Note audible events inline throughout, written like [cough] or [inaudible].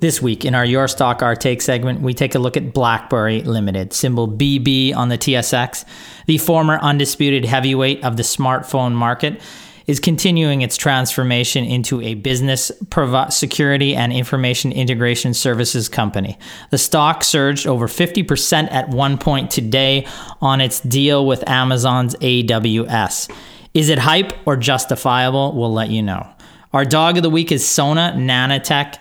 This week in our Your Stock Our Take segment, we take a look at BlackBerry Limited, symbol BB on the TSX. The former undisputed heavyweight of the smartphone market is continuing its transformation into a business security and information integration services company. The stock surged over 50% at one point today on its deal with Amazon's AWS. Is it hype or justifiable? We'll let you know. Our dog of the week is Sona Nanotech.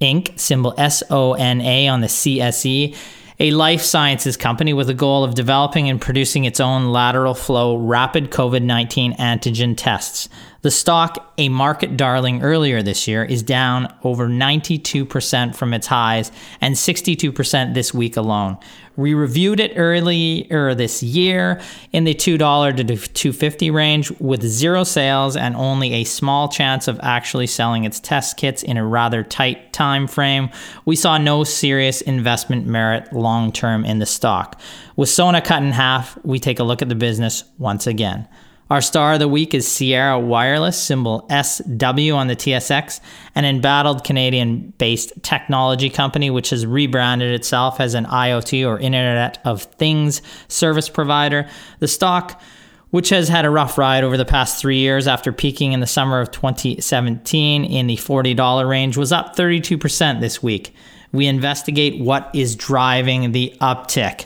Inc., symbol S O N A on the CSE, a life sciences company with a goal of developing and producing its own lateral flow rapid COVID 19 antigen tests. The stock, a market darling earlier this year, is down over 92% from its highs and 62% this week alone. We reviewed it earlier this year in the $2 to 250 range with zero sales and only a small chance of actually selling its test kits in a rather tight time frame. We saw no serious investment merit long term in the stock. With Sona cut in half, we take a look at the business once again. Our star of the week is Sierra Wireless, symbol SW on the TSX, an embattled Canadian based technology company which has rebranded itself as an IoT or Internet of Things service provider. The stock, which has had a rough ride over the past three years after peaking in the summer of 2017 in the $40 range, was up 32% this week. We investigate what is driving the uptick.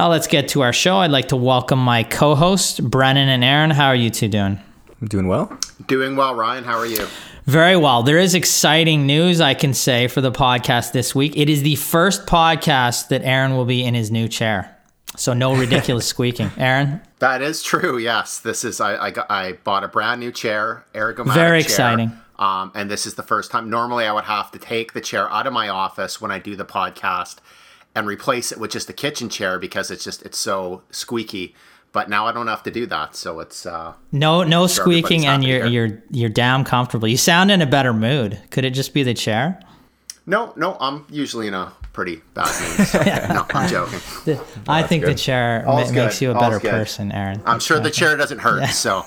Now let's get to our show. I'd like to welcome my co-hosts, Brennan and Aaron. How are you two doing? I'm doing well. Doing well, Ryan. How are you? Very well. There is exciting news I can say for the podcast this week. It is the first podcast that Aaron will be in his new chair. So no ridiculous [laughs] squeaking. Aaron? That is true. Yes. This is I I, got, I bought a brand new chair, ergonomic Very chair. exciting. Um, and this is the first time. Normally, I would have to take the chair out of my office when I do the podcast and replace it with just a kitchen chair because it's just it's so squeaky. But now I don't have to do that, so it's uh, No no sure squeaking and you're here. you're you're damn comfortable. You sound in a better mood. Could it just be the chair? no, no. I'm usually in a pretty bad mood. So, [laughs] no, I'm joking. I think the chair ma- makes you a All's better good. person, Aaron. I'm sure the chair doesn't hurt. [laughs] So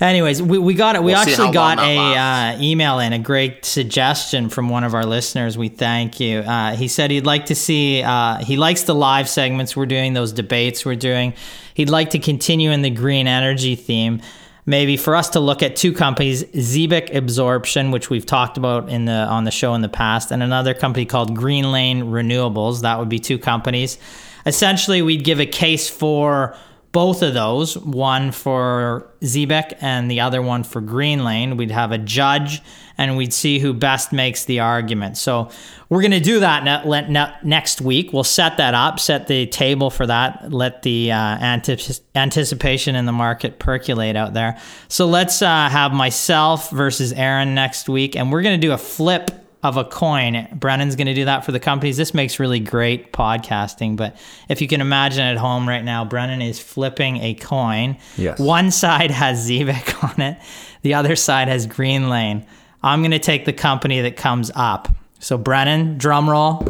Anyways, we, we got it. We We'll actually got a uh, email in, a great suggestion from one of our listeners. We thank you. Uh, he said he'd like to see. Uh, he likes the live segments we're doing, those debates we're doing. He'd like to continue in the green energy theme. Maybe for us to look at two companies, Xebec Adsorption, which we've talked about in the on the show in the past, and another company called Greenlane Renewables. That would be two companies. Essentially, we'd give a case for both of those, one for Xebec and the other one for Greenlane. We'd have a judge and we'd see who best makes the argument. So we're going to do that ne- ne- next week. We'll set that up, set the table for that, let the uh, antici- anticipation in the market percolate out there. So let's uh, have myself versus Aaron next week, and we're going to do a flip of a coin. Brennan's going to do that for the companies. This makes really great podcasting. But if you can imagine at home right now, Brennan is flipping a coin. Yes. One side has Xebec [laughs] on it, the other side has Greenlane. I'm going to take the company that comes up. So, Brennan, drum roll.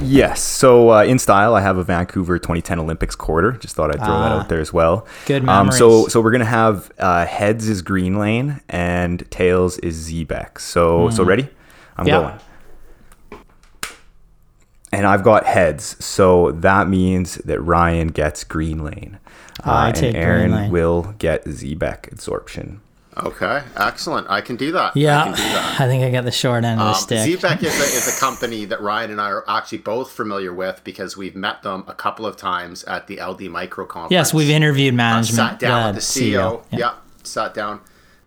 Yes. So uh, in style, I have a Vancouver 2010 Olympics quarter. Just thought I'd throw that Ah. out there as well. Good Um, so so we're gonna have uh, heads is Greenlane and tails is Xebec. So so ready? I'm. Yeah. going. And I've got heads, so that means that Ryan gets Greenlane. Uh, I and take Green Aaron Lane. will get Xebec adsorption. Okay, excellent. I can do that. Yeah, I, can do that. I think I got the short end of the Um, stick. Xebec is a, is a company that Ryan and I are actually both familiar with because we've met them a couple of times at the LD Micro Conference. yes, we've interviewed management. sat down the with the CEO. Yeah. Yeah. sat down,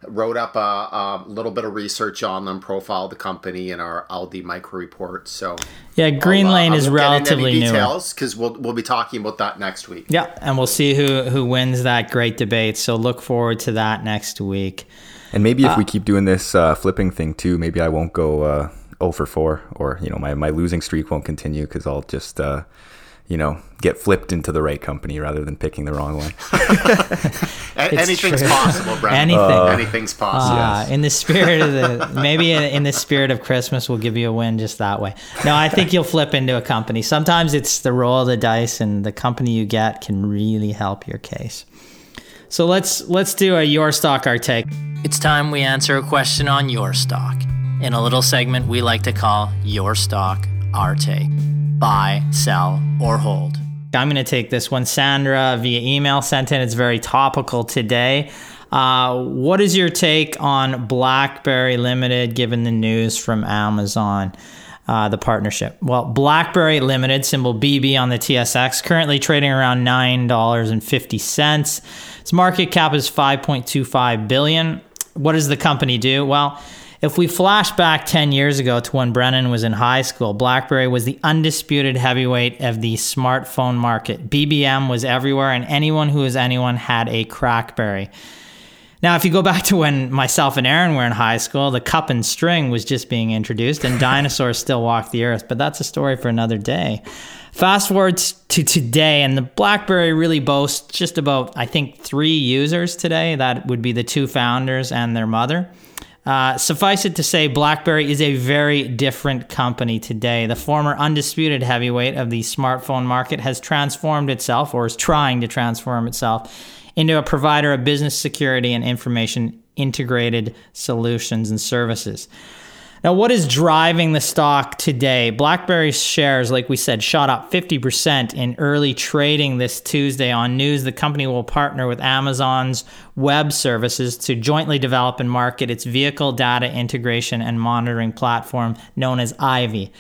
wrote up a, a little bit of research on them, profiled the company in our LD Micro report. So Yeah, Green I'll, uh, Lane I is won't get into relatively new. details because we'll we'll be talking about that next week. Yeah, and we'll see who who wins that great debate. So look forward to that next week. And maybe if we keep doing this uh, flipping thing too, maybe I won't go uh, 0 for 4 or, you know, my, my losing streak won't continue because I'll just, uh, you know, get flipped into the right company rather than picking the wrong one. [laughs] Anything's true. possible, Brendan. Anything. anything's possible. Uh, in the spirit of the [laughs] maybe in, in the spirit of Christmas, we'll give you a win just that way. No, I think you'll flip into a company. Sometimes it's the roll of the dice, and the company you get can really help your case. So let's let's do a your stock our take. It's time we answer a question on your stock in a little segment we like to call your stock our take. Buy, sell, or hold. I'm going to take this one. Sandra via email sent in. It's very topical today. Uh, what is your take on BlackBerry Limited given the news from Amazon? Uh, the partnership. Well, BlackBerry Limited, symbol BB on the TSX, currently trading around nine dollars and fifty cents. Its market cap is five point two five billion. What does the company do? Well, if we flash back 10 years ago to when Brennan was in high school, BlackBerry was the undisputed heavyweight of the smartphone market. BBM was everywhere, and anyone who was anyone had a Crackberry. Now, if you go back to when myself and Aaron were in high school, the cup and string was just being introduced, and [laughs] dinosaurs still walk the earth. But that's a story for another day. Fast forward to today, and the BlackBerry really boasts just about, I think, three users today. That would be the two founders and their mother. Uh, suffice it to say, BlackBerry is a very different company today. The former undisputed heavyweight of the smartphone market has transformed itself, or is trying to transform itself, into a provider of business security and information integrated solutions and services. Now, what is driving the stock today? BlackBerry shares, like we said, shot up 50% in early trading this Tuesday on news. The company will partner with Amazon's web services to jointly develop and market its vehicle data integration and monitoring platform known as Ivy.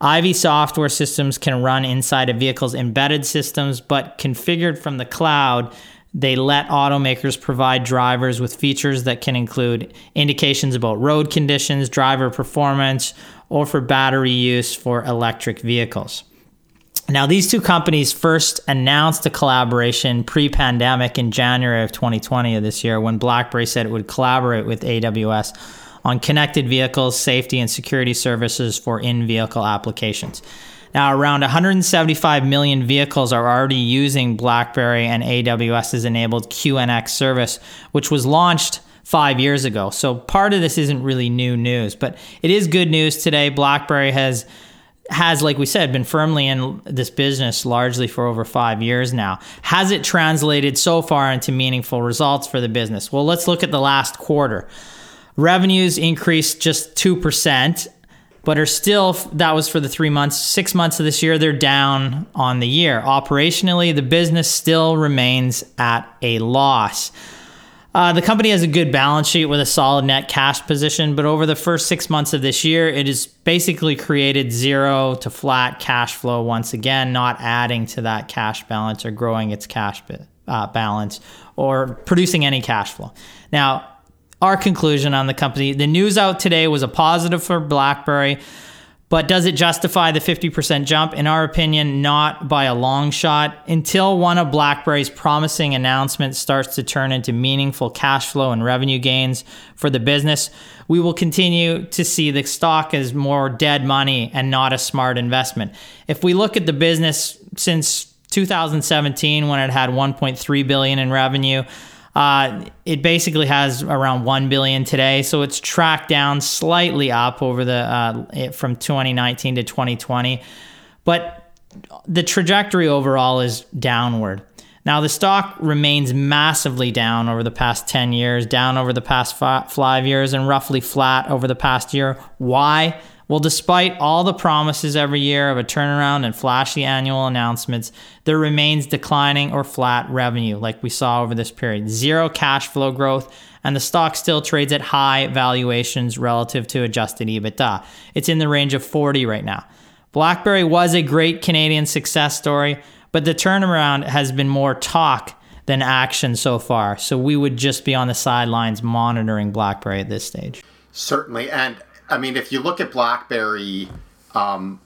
Ivy software systems can run inside a vehicle's embedded systems, but configured from the cloud, they let automakers provide drivers with features that can include indications about road conditions, driver performance, or for battery use for electric vehicles. Now, these two companies first announced a collaboration pre pandemic in January of 2020 of this year when BlackBerry said it would collaborate with AWS on connected vehicles, safety, and security services for in vehicle applications. Now, around 175 million vehicles are already using BlackBerry and AWS's enabled QNX service, which was launched five years ago. So part of this isn't really new news, but it is good news today. BlackBerry has has, like we said, been firmly in this business largely for over five years now. Has it translated so far into meaningful results for the business? Well, let's look at the last quarter. Revenues increased just 2%, but are still, that was for the three months, six months of this year, they're down on the year. Operationally, the business still remains at a loss. Uh, the company has a good balance sheet with a solid net cash position, but over the first six months of this year, it has basically created zero to flat cash flow once again, not adding to that cash balance or growing its cash uh, balance or producing any cash flow. Now, our conclusion on the company the news out today was a positive for BlackBerry. But does it justify the 50% jump? In our opinion, not by a long shot. Until one of BlackBerry's promising announcements starts to turn into meaningful cash flow and revenue gains for the business, we will continue to see the stock as more dead money and not a smart investment. If we look at the business since 2017 when it had 1.3 billion in revenue, uh, it basically has around one billion today, so it's tracked down slightly up over the uh, from 2019 to 2020, but the trajectory overall is downward. Now the stock remains massively down over the past 10 years, down over the past five years, and roughly flat over the past year. Why? Well, despite all the promises every year of a turnaround and flashy annual announcements, there remains declining or flat revenue, like we saw over this period. Zero cash flow growth, and the stock still trades at high valuations relative to adjusted EBITDA. It's in the range of 40 right now. BlackBerry was a great Canadian success story, but the turnaround has been more talk than action so far. So we would just be on the sidelines monitoring BlackBerry at this stage. Certainly. And I mean, if you look at BlackBerry um,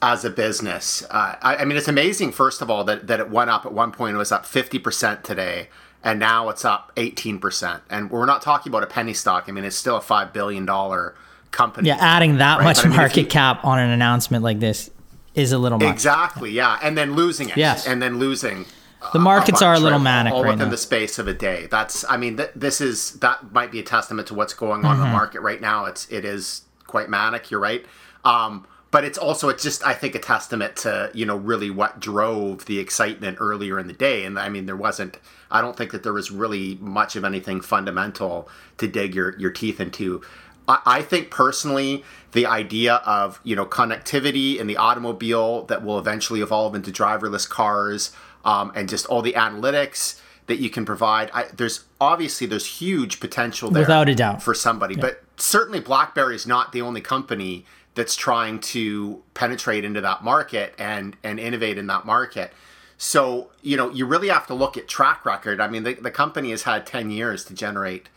as a business, uh, I, I, mean, it's amazing. First of all, that that it went up at one point. It was up fifty percent today, and now it's up eighteen percent. And we're not talking about a penny stock. I mean, it's still a five billion dollar company. Yeah, adding that right? much I mean, market you, cap on an announcement like this is a little much. Exactly. Yeah, and then losing it. Yes, and then losing the markets are a little manic all right within now. the space of a day. That's, I mean, th- this is that might be a testament to what's going on mm-hmm. in the mm-hmm. market right now. It's it is quite manic. You're right, um, but it's also it's just I think a testament to you know really what drove the excitement earlier in the day. And I mean, there wasn't. I don't think that there was really much of anything fundamental to dig your your teeth into. I, I think personally, the idea of you know connectivity in the automobile that will eventually evolve into driverless cars um, and just all the analytics that you can provide. I, there's obviously there's huge potential there, without a doubt, for somebody. Yeah. But certainly, BlackBerry is not the only company that's trying to penetrate into that market and and innovate in that market. So you know, you really have to look at track record. I mean, the, the company has had ten years to generate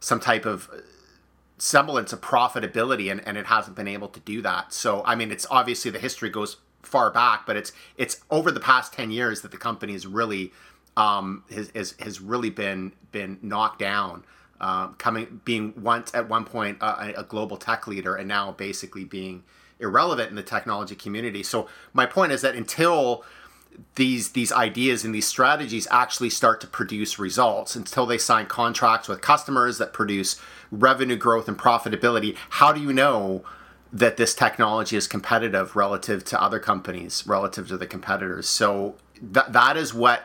some type of semblance of profitability, and, and it hasn't been able to do that. So I mean, it's obviously the history goes far back, but it's it's over the past ten years that the company has really um, has, has has really been been knocked down. Uh, coming being once at one point uh, a global tech leader and now basically being irrelevant in the technology community. So my point is that until these these ideas and these strategies actually start to produce results until they sign contracts with customers that produce revenue growth and profitability how do you know that this technology is competitive relative to other companies, relative to the competitors. So that that is what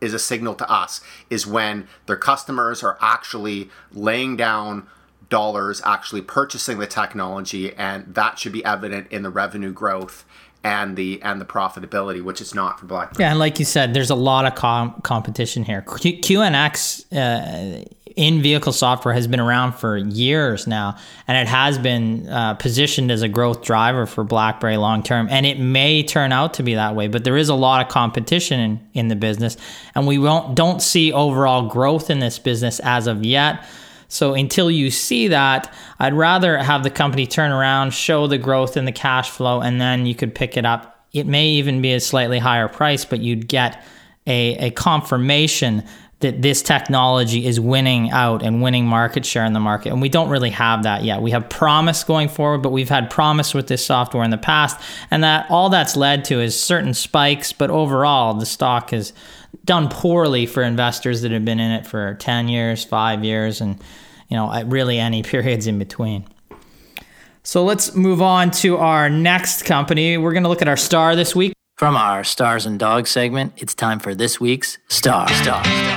is a signal to us is when their customers are actually laying down dollars actually purchasing the technology and that should be evident in the revenue growth and the and the profitability which is not for blackberry yeah and like you said there's a lot of com- competition here Q- qnx uh, in vehicle software has been around for years now, and it has been uh, positioned as a growth driver for BlackBerry long term. And it may turn out to be that way, but there is a lot of competition in, in the business, and we won't don't see overall growth in this business as of yet. So until you see that, I'd rather have the company turn around, show the growth in the cash flow, and then you could pick it up. It may even be a slightly higher price, but you'd get a, a confirmation that this technology is winning out and winning market share in the market. And we don't really have that yet. We have promise going forward, but we've had promise with this software in the past. And that all that's led to is certain spikes, but overall the stock has done poorly for investors that have been in it for 10 years, 5 years and you know, really any [laughs] periods in between. So let's move on to our next company. We're going to look at our star this week. From our Stars and Dogs segment, it's time for this week's Star. Star. Star.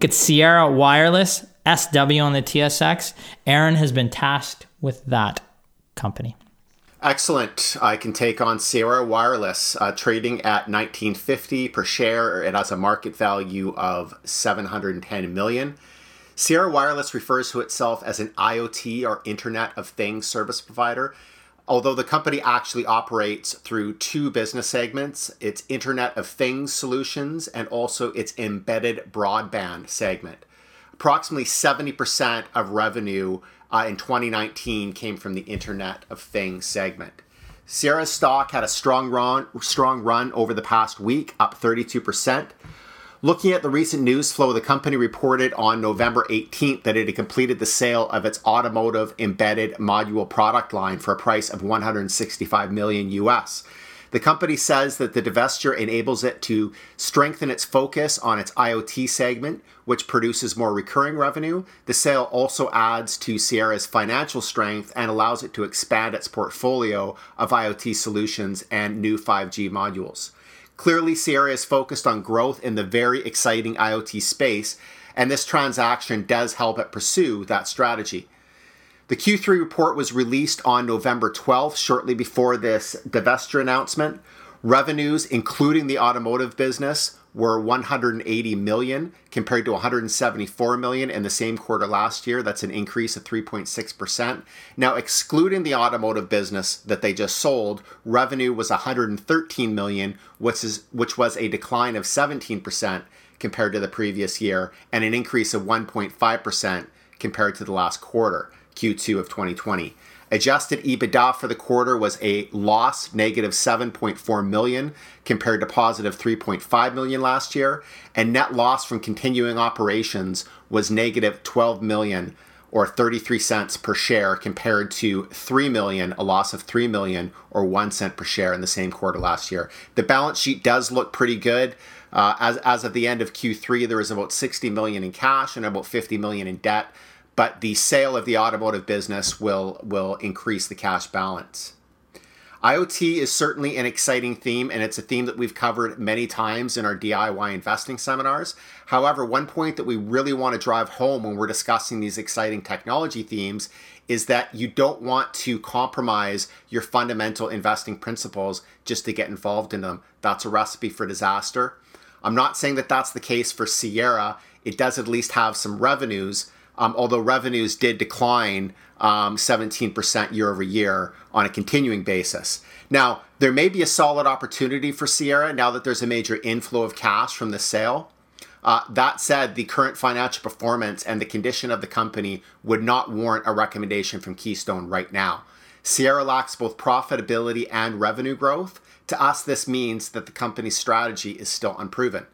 It's Sierra Wireless, SW on the TSX. Aaron has been tasked with that company. Excellent. I can take on Sierra Wireless, uh, trading at 1950 per share. It has a market value of 710 million. Sierra Wireless refers to itself as an IoT or Internet of Things service provider although the company actually operates through two business segments its Internet of Things solutions and also its embedded broadband segment. Approximately 70% of revenue uh, in 2019 came from the Internet of Things segment. Sierra's stock had a strong run, strong run over the past week, up 32%. Looking at the recent news flow, the company reported on November 18th that it had completed the sale of its automotive embedded module product line for a price of 165 million US. The company says that the divestiture enables it to strengthen its focus on its IoT segment, which produces more recurring revenue. The sale also adds to Sierra's financial strength and allows it to expand its portfolio of IoT solutions and new 5G modules. Clearly, Sierra is focused on growth in the very exciting IoT space, and this transaction does help it pursue that strategy. The Q3 report was released on November 12th, shortly before this divestiture announcement. Revenues, including the automotive business, were 180 million compared to 174 million in the same quarter last year. That's an increase of 3.6%. Now, excluding the automotive business that they just sold, revenue was 113 million, which is which was a decline of 17% compared to the previous year and an increase of 1.5% compared to the last quarter, Q2 of 2020. Adjusted EBITDA for the quarter was a loss, negative 7.4 million, compared to positive 3.5 million last year, and net loss from continuing operations was negative 12 million or 33 cents per share compared to 3 million, a loss of 3 million or 1 cent per share in the same quarter last year. The balance sheet does look pretty good. Uh, as, as of the end of Q3, there was about 60 million in cash and about 50 million in debt but the sale of the automotive business will will increase the cash balance. IoT is certainly an exciting theme, and it's a theme that we've covered many times in our DIY investing seminars. However, one point that we really want to drive home when we're discussing these exciting technology themes is that you don't want to compromise your fundamental investing principles just to get involved in them. That's a recipe for disaster. I'm not saying that that's the case for Sierra. It does at least have some revenues um, although revenues did decline um, 17% year over year on a continuing basis. Now, there may be a solid opportunity for Sierra now that there's a major inflow of cash from the sale. Uh, that said, the current financial performance and the condition of the company would not warrant a recommendation from Keystone right now. Sierra lacks both profitability and revenue growth. To us, this means that the company's strategy is still unproven.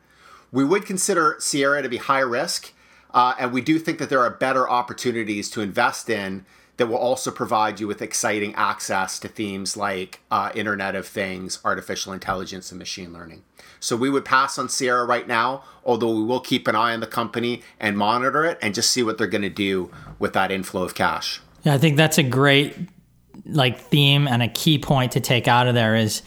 We would consider Sierra to be high risk uh, and we do think that there are better opportunities to invest in that will also provide you with exciting access to themes like uh, Internet of Things, artificial intelligence, and machine learning. So we would pass on Sierra right now, although we will keep an eye on the company and monitor it and just see what they're going to do with that inflow of cash. Yeah, I think that's a great like theme and a key point to take out of there is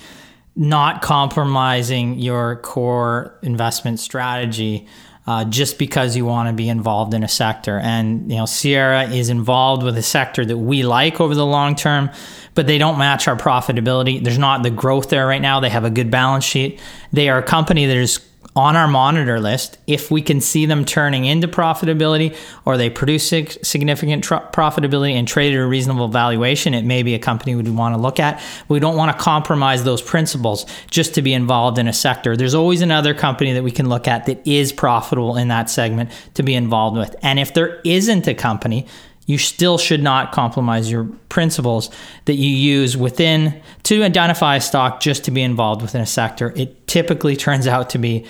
not compromising your core investment strategy uh, just because you want to be involved in a sector. And you know, Sierra is involved with a sector that we like over the long term, but they don't match our profitability. There's not the growth there right now. They have a good balance sheet. They are a company that is on our monitor list if we can see them turning into profitability or they produce significant tr- profitability and trade at a reasonable valuation it may be a company we want to look at. We don't want to compromise those principles just to be involved in a sector. There's always another company that we can look at that is profitable in that segment to be involved with. And if there isn't a company you still should not compromise your principles that you use within to identify a stock just to be involved within a sector. It typically turns out to be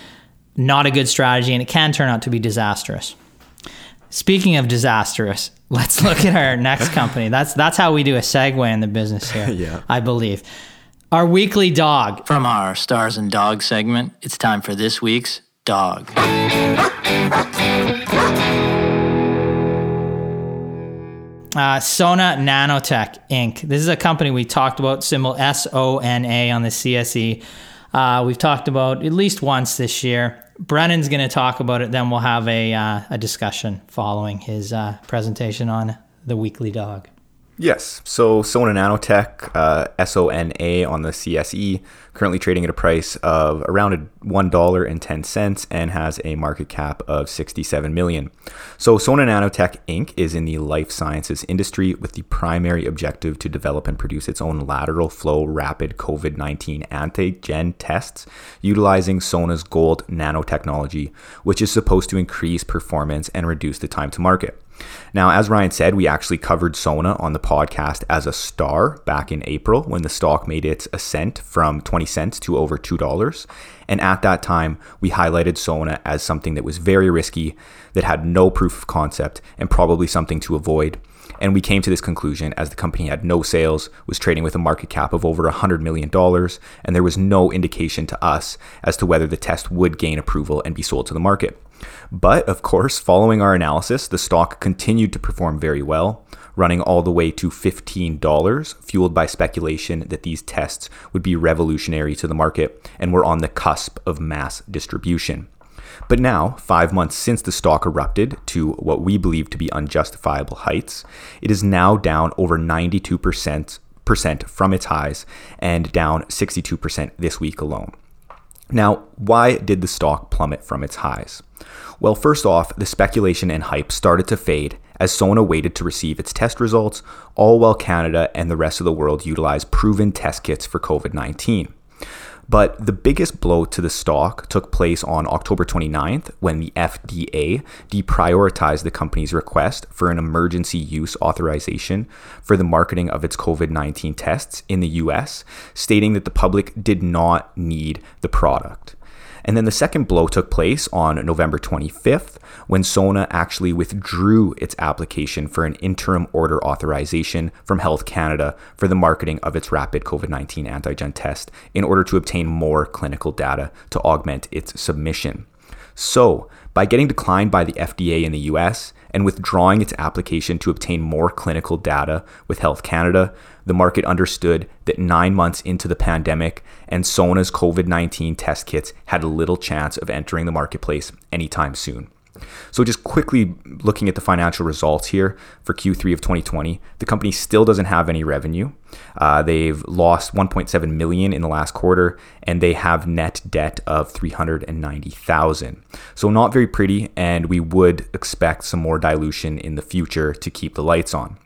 not a good strategy and it can turn out to be disastrous. Speaking of disastrous, [laughs] let's look at our next company. That's that's how we do a segue in the business here. [laughs] yeah. I believe. Our weekly dog. From our Stars and Dogs segment, it's time for this week's dog. Uh, Sona Nanotech Inc. This is a company we talked about, symbol S O N A on the CSE. Uh, we've talked about at least once this year. Brennan's going to talk about it. Then we'll have a, uh, a discussion following his uh, presentation on the weekly dog. Yes. So Sona Nanotech, uh, S O N A on the CSE, currently trading at a price of around $1.10 and has a market cap of 67 million. So Sona Nanotech Inc. is in the life sciences industry with the primary objective to develop and produce its own lateral flow rapid COVID 19 antigen tests utilizing Sona's gold nanotechnology, which is supposed to increase performance and reduce the time to market. Now, as Ryan said, we actually covered Sona on the podcast as a star back in April when the stock made its ascent from 20 cents to over $2. And at that time, we highlighted Sona as something that was very risky, that had no proof of concept, and probably something to avoid. And we came to this conclusion as the company had no sales, was trading with a market cap of over $100 million, and there was no indication to us as to whether the test would gain approval and be sold to the market. But of course, following our analysis, the stock continued to perform very well, running all the way to $15, fueled by speculation that these tests would be revolutionary to the market and were on the cusp of mass distribution. But now, five months since the stock erupted to what we believe to be unjustifiable heights, it is now down over 92% from its highs and down 62% this week alone. Now, why did the stock plummet from its highs? Well, first off, the speculation and hype started to fade as Sona waited to receive its test results, all while Canada and the rest of the world utilized proven test kits for COVID 19. But the biggest blow to the stock took place on October 29th when the FDA deprioritized the company's request for an emergency use authorization for the marketing of its COVID 19 tests in the US, stating that the public did not need the product. And then the second blow took place on November 25th when Sona actually withdrew its application for an interim order authorization from Health Canada for the marketing of its rapid COVID 19 antigen test in order to obtain more clinical data to augment its submission. So, by getting declined by the FDA in the US and withdrawing its application to obtain more clinical data with Health Canada, the market understood that nine months into the pandemic and Sona's COVID 19 test kits had little chance of entering the marketplace anytime soon. So, just quickly looking at the financial results here for Q3 of 2020, the company still doesn't have any revenue. Uh, they've lost 1.7 million in the last quarter, and they have net debt of 390,000. So, not very pretty, and we would expect some more dilution in the future to keep the lights on.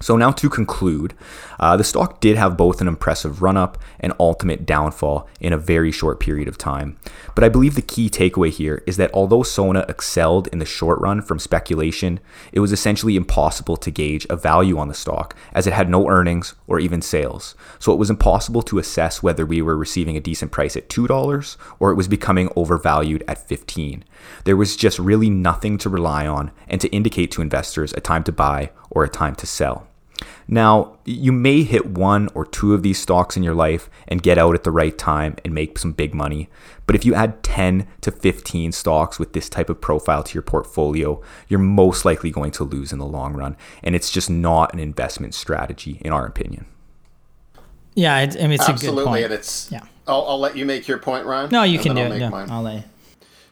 So, now to conclude, uh, the stock did have both an impressive run up and ultimate downfall in a very short period of time. But I believe the key takeaway here is that although Sona excelled in the short run from speculation, it was essentially impossible to gauge a value on the stock as it had no earnings or even sales. So, it was impossible to assess whether we were receiving a decent price at $2 or it was becoming overvalued at 15. There was just really nothing to rely on and to indicate to investors a time to buy or a time to sell. Now, you may hit one or two of these stocks in your life and get out at the right time and make some big money. But if you add 10 to 15 stocks with this type of profile to your portfolio, you're most likely going to lose in the long run. And it's just not an investment strategy, in our opinion. Yeah, it's, I mean, it's Absolutely, a good point. and it's. Yeah. I'll, I'll let you make your point, Ryan. No, you can do I'll it. make Yeah, mine. I'll let you.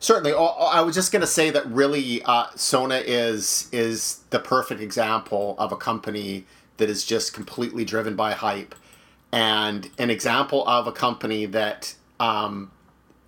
Certainly, I- I was just going to say that really, uh, Sona is is the perfect example of a company that is just completely driven by hype, and an example of a company that, um,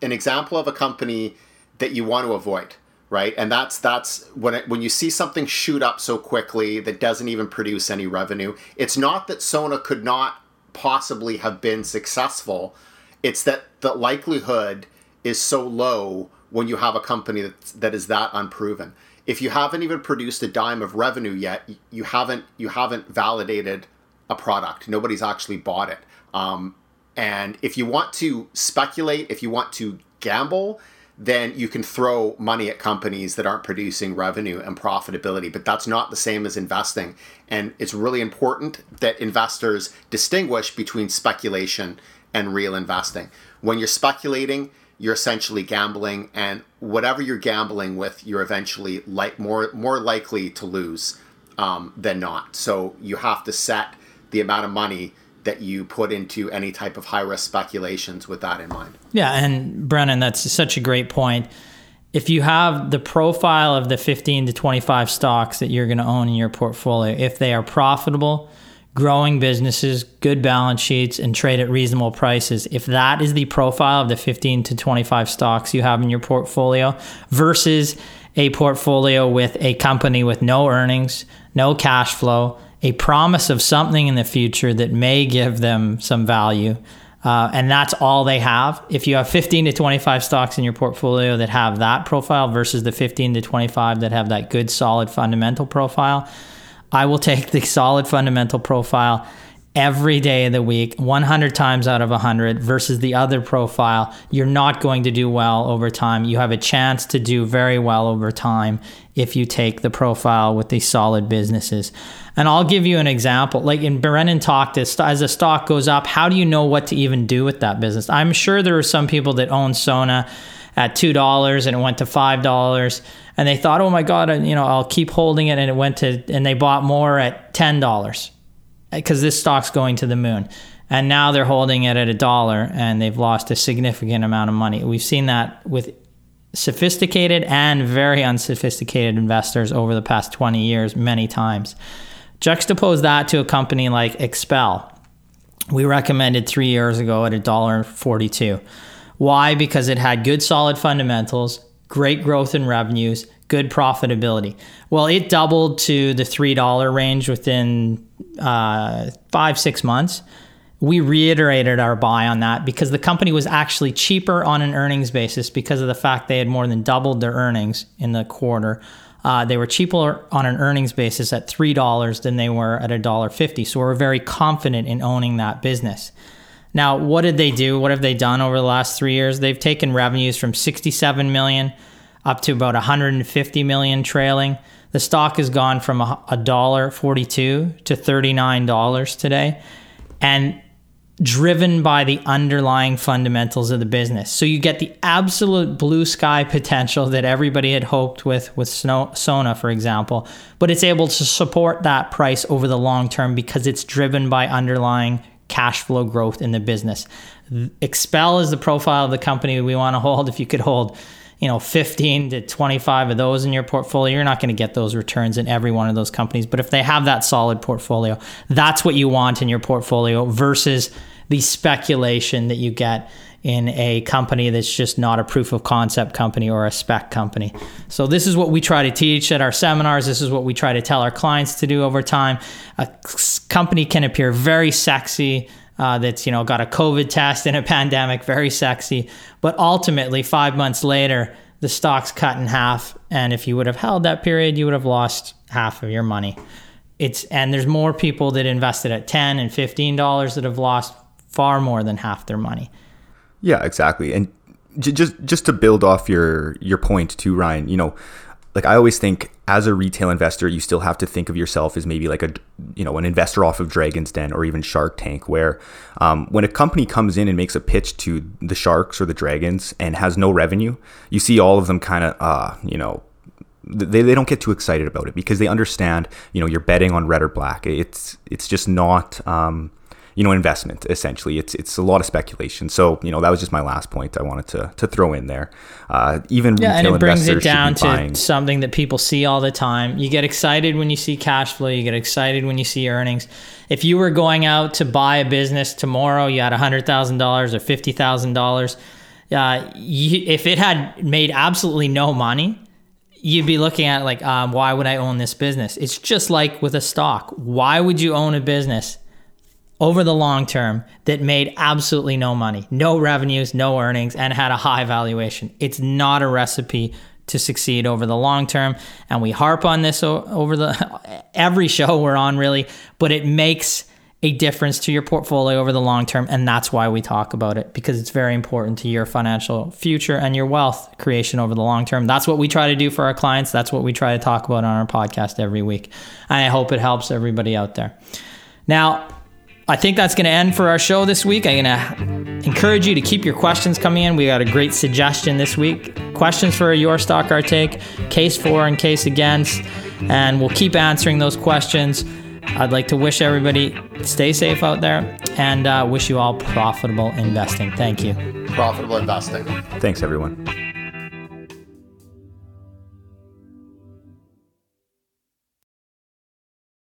an example of a company that you want to avoid, right? And that's that's when it, when you see something shoot up so quickly that doesn't even produce any revenue. It's not that Sona could not possibly have been successful. It's that the likelihood is so low when you have a company that, that is that unproven. If you haven't even produced a dime of revenue yet, you haven't you haven't validated a product. Nobody's actually bought it. Um, and if you want to speculate, if you want to gamble, then you can throw money at companies that aren't producing revenue and profitability. But that's not the same as investing. And it's really important that investors distinguish between speculation and real investing. When you're speculating, you're essentially gambling, and whatever you're gambling with, you're eventually like more more likely to lose um, than not. So you have to set the amount of money that you put into any type of high risk speculations with that in mind. Yeah, and Brennan, that's such a great point. If you have the profile of the 15 to 25 stocks that you're going to own in your portfolio, if they are profitable, growing businesses, good balance sheets, and trade at reasonable prices, if that is the profile of the 15 to 25 stocks you have in your portfolio versus a portfolio with a company with no earnings, no cash flow, a promise of something in the future that may give them some value, uh, and that's all they have. If you have 15 to 25 stocks in your portfolio that have that profile versus the 15 to 25 that have that good, solid fundamental profile, I will take the solid fundamental profile every day of the week, 100 times out of 100, versus the other profile. You're not going to do well over time. You have a chance to do very well over time if you take the profile with these solid businesses. And I'll give you an example. Like in Brennan talked, as as a stock goes up, how do you know what to even do with that business? I'm sure there are some people that own Sona at two dollars and it went to five dollars, and they thought, oh my god, you know, I'll keep holding it, and it went to, and they bought more at ten dollars eh, because this stock's going to the moon. And now they're holding it at a dollar and they've lost a significant amount of money. We've seen that with sophisticated and very unsophisticated investors over the past 20 years, many times. Juxtapose that to a company like XPEL. We recommended three years ago at $1.42. Why? Because it had good solid fundamentals, great growth in revenues, good profitability. Well, it doubled to the $3 range within uh, five, six months. We reiterated our buy on that because the company was actually cheaper on an earnings basis because of the fact they had more than doubled their earnings in the quarter. Uh, they were cheaper on an earnings basis at $3 than they were at $1.50. So we're very confident in owning that business. Now, what did they do? What have they done over the last three years? They've taken revenues from 67 million up to about 150 million trailing. The stock has gone from a dollar 42 to 39 dollars today, and driven by the underlying fundamentals of the business. So you get the absolute blue sky potential that everybody had hoped with with Sona, for example, but it's able to support that price over the long term because it's driven by underlying cash flow growth in the business. XPEL is the profile of the company we want to hold. If you could hold, you know, 15 to 25 of those in your portfolio, you're not going to get those returns in every one of those companies. But if they have that solid portfolio, that's what you want in your portfolio versus the speculation that you get in a company that's just not a proof of concept company or a spec company. So this is what we try to teach at our seminars. This is what we try to tell our clients to do over time. A company can appear very sexy. Uh, that's you know got a COVID test in a [laughs] pandemic, very sexy, but ultimately five months later, the stock's cut in half, and if you would have held that period, you would have lost half of your money. It's and there's more people that invested at ten and fifteen dollars that have lost far more than half their money. Yeah, exactly. And j- just just to build off your your point too, Ryan. You know, like I always think as a retail investor, you still have to think of yourself as maybe like a you know an investor off of Dragon's Den or even Shark Tank, where um, when a company comes in and makes a pitch to the sharks or the dragons and has no revenue, you see all of them kind of uh, you know they, they don't get too excited about it because they understand you know you're betting on red or black. It's it's just not. Um, you know investment essentially. It's it's a lot of speculation. So you know that was just my last point i wanted to to throw in there. Uh, even yeah and it brings it down to buying. something that people see all the time. You get excited when you see cash flow. You get excited when you see earnings. If you were going out to buy a business tomorrow you had $100000 or $50000 uh, if it had made absolutely no money you'd be looking at like um, why would i own this business? It's just like with a stock. Why would you own a business over the long term that made absolutely no money, no revenues, no earnings, and had a high valuation. It's not a recipe to succeed over the long term. And we harp on this over the [laughs] every show we're on, really, but it makes a difference to your portfolio over the long term. And that's why we talk about it because it's very important to your financial future and your wealth creation over the long term. That's what we try to do for our clients. That's what we try to talk about on our podcast every week. And I hope it helps everybody out there. Now, I think that's going to end for our show this week. I'm going to encourage you to keep your questions coming in. We got a great suggestion this week questions for your stock our take, case for and case against, and we'll keep answering those questions. I'd like to wish everybody stay safe out there and uh, wish you all profitable investing. Thank you. Profitable investing. Thanks, everyone.